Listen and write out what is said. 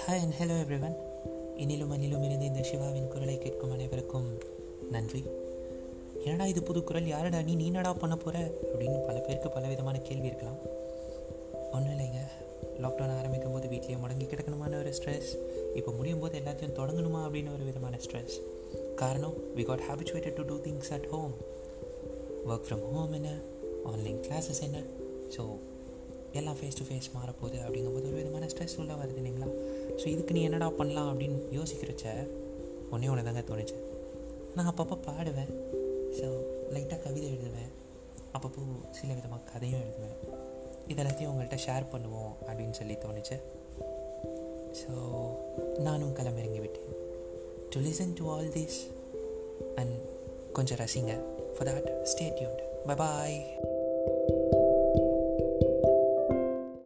Hi and hello everyone இனிலும் அனிலும் இருந்து இந்த சிவாவின் குரலை கேட்கும் அனைவருக்கும் நன்றி. என்னடா இது புது குரல்? யாரடா நீ? நீனடா பண்ண போகிற அப்படின்னு பல பேருக்கு பல விதமான கேள்வி இருக்கலாம். ஒன்றும் இல்லைங்க. லாக்டவுன் ஆரம்பிக்கும் போது வீட்லேயே முடங்கி கிடக்கணுமான ஒரு ஸ்ட்ரெஸ் இப்போ முடியும் போது எல்லாத்தையும் தொடங்கணுமா அப்படின்னு ஒரு விதமான ஸ்ட்ரெஸ் காரணம் we got habituated to do things at home work from home என்ன? ஆன்லைன் கிளாஸஸ் என்ன? ஸோ எல்லாம் ஃபேஸ் டு ஃபேஸ் மாறப்போகுது அப்படிங்கும்போது ஒரு விதமான ஸ்ட்ரெஸ் உள்ள வருது இல்லைங்களா? ஸோ இதுக்கு நீ என்னடா பண்ணலாம் அப்படின்னு யோசிக்கிறச்ச ஒன்றே ஒன்று தாங்க தோணுச்சு. நான் அப்பப்போ பாடுவேன். ஸோ லைட்டாக கவிதை எழுதுவேன். அப்பப்போ சில விதமாக கதையும் எழுதுவேன். இதெல்லாத்தையும் உங்கள்கிட்ட ஷேர் பண்ணுவோம் அப்படின்னு சொல்லி தோணுச்சு. ஸோ நானும் கிளம்பிறங்கி விட்டேன். To listen to all this and கொஞ்சம் ரசிங்க. For that stay tuned bye bye